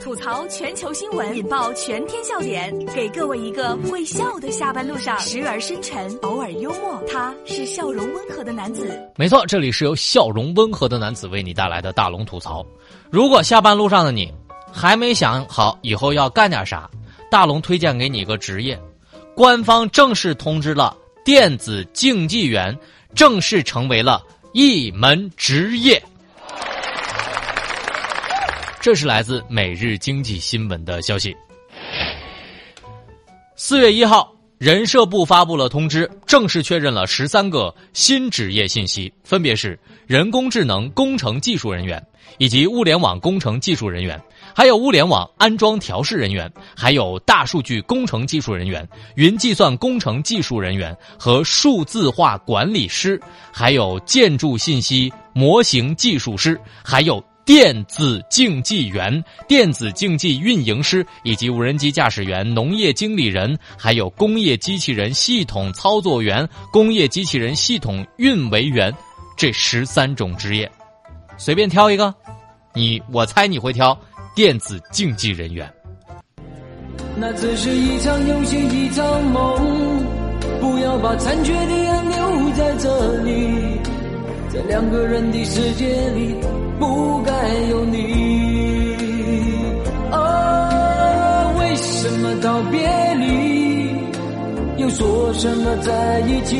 吐槽全球新闻，引爆全天笑点，给各位一个会笑的下班路上，时而深沉，偶尔幽默。他是笑容温和的男子。没错，这里是由笑容温和的男子为你带来的大龙吐槽。如果下班路上的你还没想好以后要干点啥，大龙推荐给你一个职业，官方正式通知了，电子竞技员正式成为了一门职业。这是来自《每日经济新闻》的消息。四月一号，人社部发布了通知，正式确认了十三个新职业信息，分别是人工智能工程技术人员，以及物联网工程技术人员，还有物联网安装调试人员，还有大数据工程技术人员、云计算工程技术人员和数字化管理师，还有建筑信息模型技术师，还有。电子竞技员、电子竞技运营师以及无人机驾驶员、农业经理人，还有工业机器人系统操作员、工业机器人系统运维员，这十三种职业，随便挑一个，你我猜你会挑电子竞技人员。那只是一场游戏，一场梦，不要把残缺的爱留在这里，在两个人的世界里。不该有你啊！为什么道别离，又说什么在一起？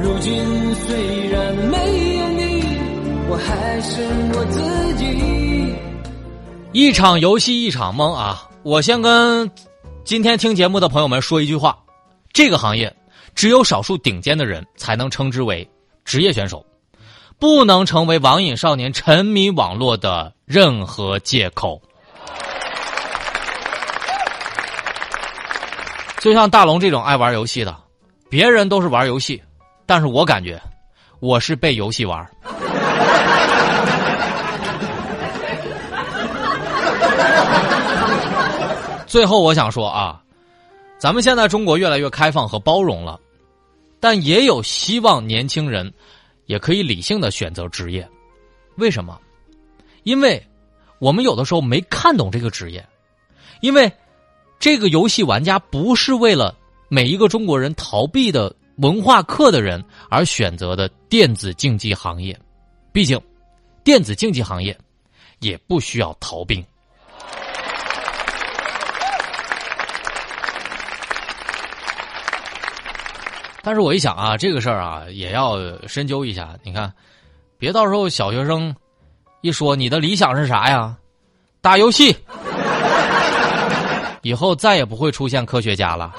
如今虽然没有你，我还是我自己。一场游戏一场梦啊！我先跟今天听节目的朋友们说一句话：这个行业只有少数顶尖的人才能称之为职业选手。不能成为网瘾少年沉迷网络的任何借口。就像大龙这种爱玩游戏的，别人都是玩游戏，但是我感觉我是被游戏玩。最后我想说啊，咱们现在中国越来越开放和包容了，但也有希望年轻人。也可以理性的选择职业，为什么？因为我们有的时候没看懂这个职业，因为这个游戏玩家不是为了每一个中国人逃避的文化课的人而选择的电子竞技行业，毕竟电子竞技行业也不需要逃兵。但是我一想啊，这个事儿啊也要深究一下。你看，别到时候小学生一说你的理想是啥呀？打游戏，以后再也不会出现科学家了。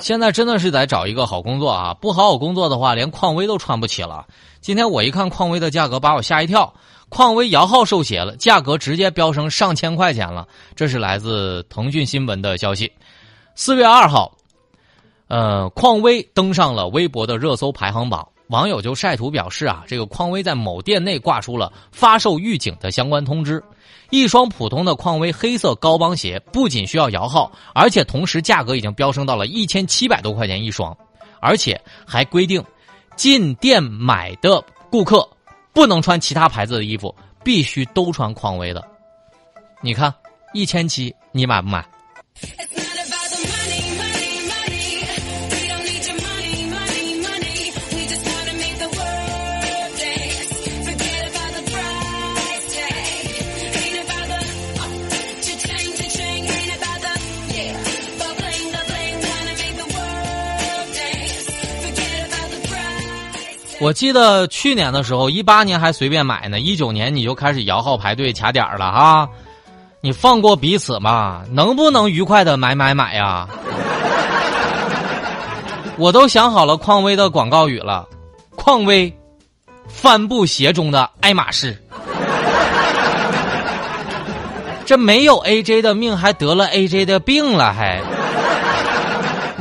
现在真的是得找一个好工作啊！不好好工作的话，连匡威都穿不起了。今天我一看匡威的价格，把我吓一跳。匡威摇号售鞋了，价格直接飙升上千块钱了。这是来自腾讯新闻的消息。四月二号，呃，匡威登上了微博的热搜排行榜。网友就晒图表示啊，这个匡威在某店内挂出了发售预警的相关通知。一双普通的匡威黑色高帮鞋不仅需要摇号，而且同时价格已经飙升到了一千七百多块钱一双，而且还规定进店买的顾客不能穿其他牌子的衣服，必须都穿匡威的。你看，一千七，你买不买？我记得去年的时候，一八年还随便买呢，一九年你就开始摇号排队卡点了哈，你放过彼此嘛？能不能愉快的买买买呀？我都想好了匡威的广告语了，匡威，帆布鞋中的爱马仕，这没有 AJ 的命，还得了 AJ 的病了还，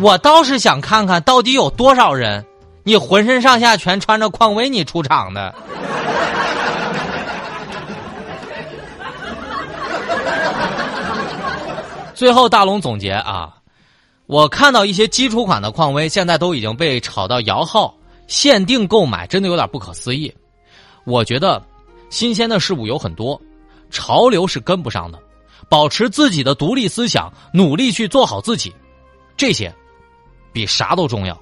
我倒是想看看到底有多少人。你浑身上下全穿着匡威，你出场的。最后，大龙总结啊，我看到一些基础款的匡威现在都已经被炒到摇号，限定购买真的有点不可思议。我觉得新鲜的事物有很多，潮流是跟不上的。保持自己的独立思想，努力去做好自己，这些比啥都重要。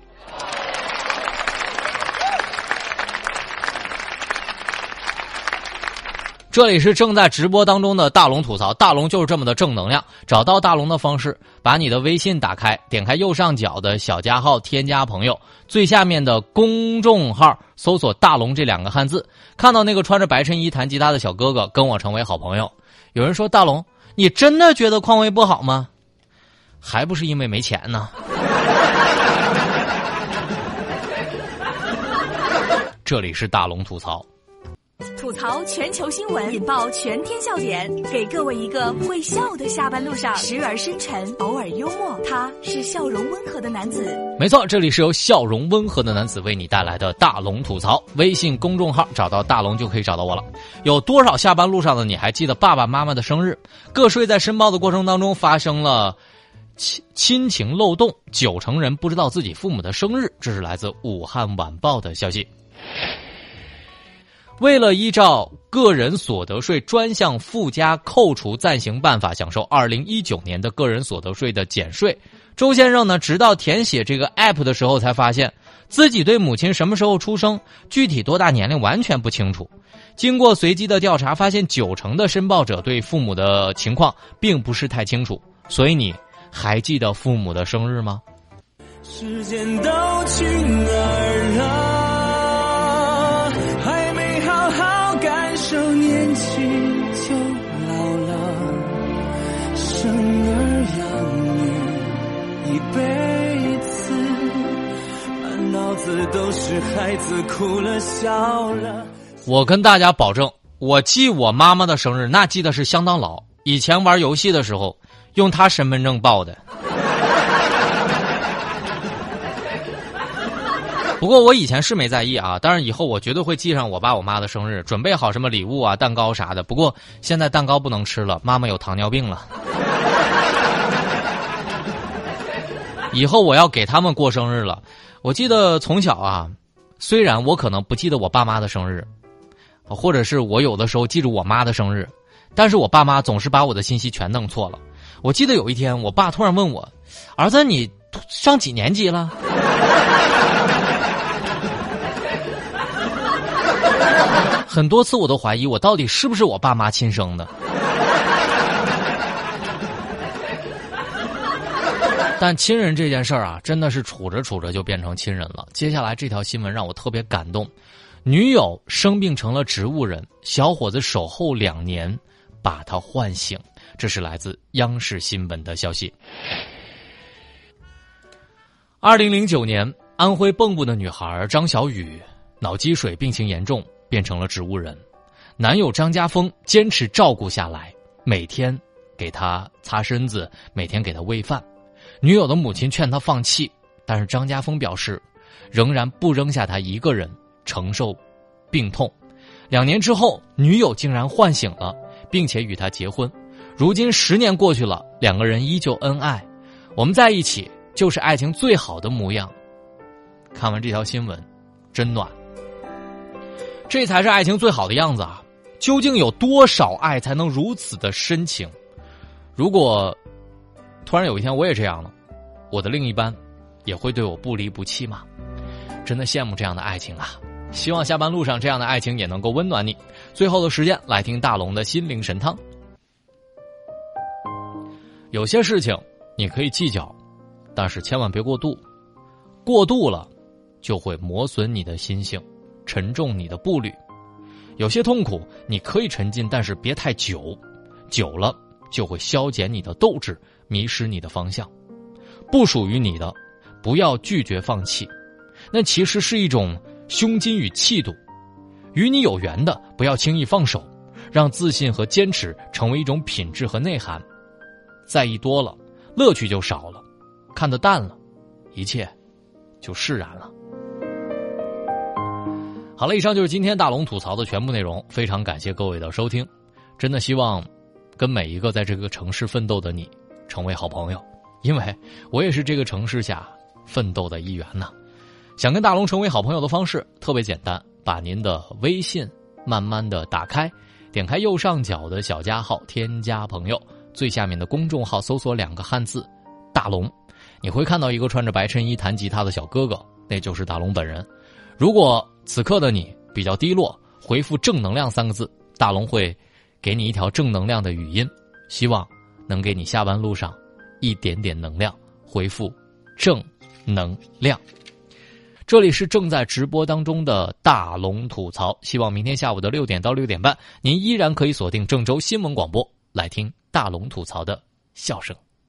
这里是正在直播当中的大龙吐槽，大龙就是这么的正能量。找到大龙的方式，把你的微信打开，点开右上角的小加号，添加朋友，最下面的公众号搜索“大龙”这两个汉字，看到那个穿着白衬衣弹吉他的小哥哥，跟我成为好朋友。有人说大龙，你真的觉得匡威不好吗？还不是因为没钱呢。这里是大龙吐槽。吐槽全球新闻，引爆全天笑点，给各位一个会笑的下班路上，时而深沉，偶尔幽默。他是笑容温和的男子。没错，这里是由笑容温和的男子为你带来的大龙吐槽。微信公众号找到大龙就可以找到我了。有多少下班路上的你还记得爸爸妈妈的生日？个睡在申报的过程当中发生了亲亲情漏洞，九成人不知道自己父母的生日。这是来自武汉晚报的消息。为了依照个人所得税专项附加扣除暂行办法享受二零一九年的个人所得税的减税，周先生呢，直到填写这个 app 的时候，才发现自己对母亲什么时候出生、具体多大年龄完全不清楚。经过随机的调查，发现九成的申报者对父母的情况并不是太清楚。所以你还记得父母的生日吗？时间都去哪儿了？年轻就老了，生儿养女一辈子，满脑子都是孩子哭了笑了。我跟大家保证，我记我妈妈的生日，那记得是相当老。以前玩游戏的时候，用她身份证报的。不过我以前是没在意啊，但是以后我绝对会记上我爸我妈的生日，准备好什么礼物啊、蛋糕啥的。不过现在蛋糕不能吃了，妈妈有糖尿病了。以后我要给他们过生日了。我记得从小啊，虽然我可能不记得我爸妈的生日，或者是我有的时候记住我妈的生日，但是我爸妈总是把我的信息全弄错了。我记得有一天，我爸突然问我：“儿子，你上几年级了？”很多次我都怀疑我到底是不是我爸妈亲生的，但亲人这件事儿啊，真的是处着处着就变成亲人了。接下来这条新闻让我特别感动，女友生病成了植物人，小伙子守候两年，把她唤醒。这是来自央视新闻的消息。二零零九年，安徽蚌埠的女孩张小雨脑积水，病情严重。变成了植物人，男友张家峰坚持照顾下来，每天给他擦身子，每天给他喂饭。女友的母亲劝他放弃，但是张家峰表示，仍然不扔下他一个人承受病痛。两年之后，女友竟然唤醒了，并且与他结婚。如今十年过去了，两个人依旧恩爱。我们在一起，就是爱情最好的模样。看完这条新闻，真暖。这才是爱情最好的样子啊！究竟有多少爱才能如此的深情？如果突然有一天我也这样了，我的另一半也会对我不离不弃吗？真的羡慕这样的爱情啊！希望下班路上这样的爱情也能够温暖你。最后的时间来听大龙的心灵神汤。有些事情你可以计较，但是千万别过度，过度了就会磨损你的心性。沉重你的步履，有些痛苦你可以沉浸，但是别太久，久了就会消减你的斗志，迷失你的方向。不属于你的，不要拒绝放弃，那其实是一种胸襟与气度。与你有缘的，不要轻易放手，让自信和坚持成为一种品质和内涵。在意多了，乐趣就少了；看得淡了，一切就释然了。好了，以上就是今天大龙吐槽的全部内容。非常感谢各位的收听，真的希望跟每一个在这个城市奋斗的你成为好朋友，因为我也是这个城市下奋斗的一员呢。想跟大龙成为好朋友的方式特别简单，把您的微信慢慢的打开，点开右上角的小加号，添加朋友，最下面的公众号搜索两个汉字“大龙”，你会看到一个穿着白衬衣弹吉他的小哥哥，那就是大龙本人。如果此刻的你比较低落，回复“正能量”三个字，大龙会给你一条正能量的语音，希望能给你下班路上一点点能量。回复“正能量”。这里是正在直播当中的大龙吐槽，希望明天下午的六点到六点半，您依然可以锁定郑州新闻广播来听大龙吐槽的笑声。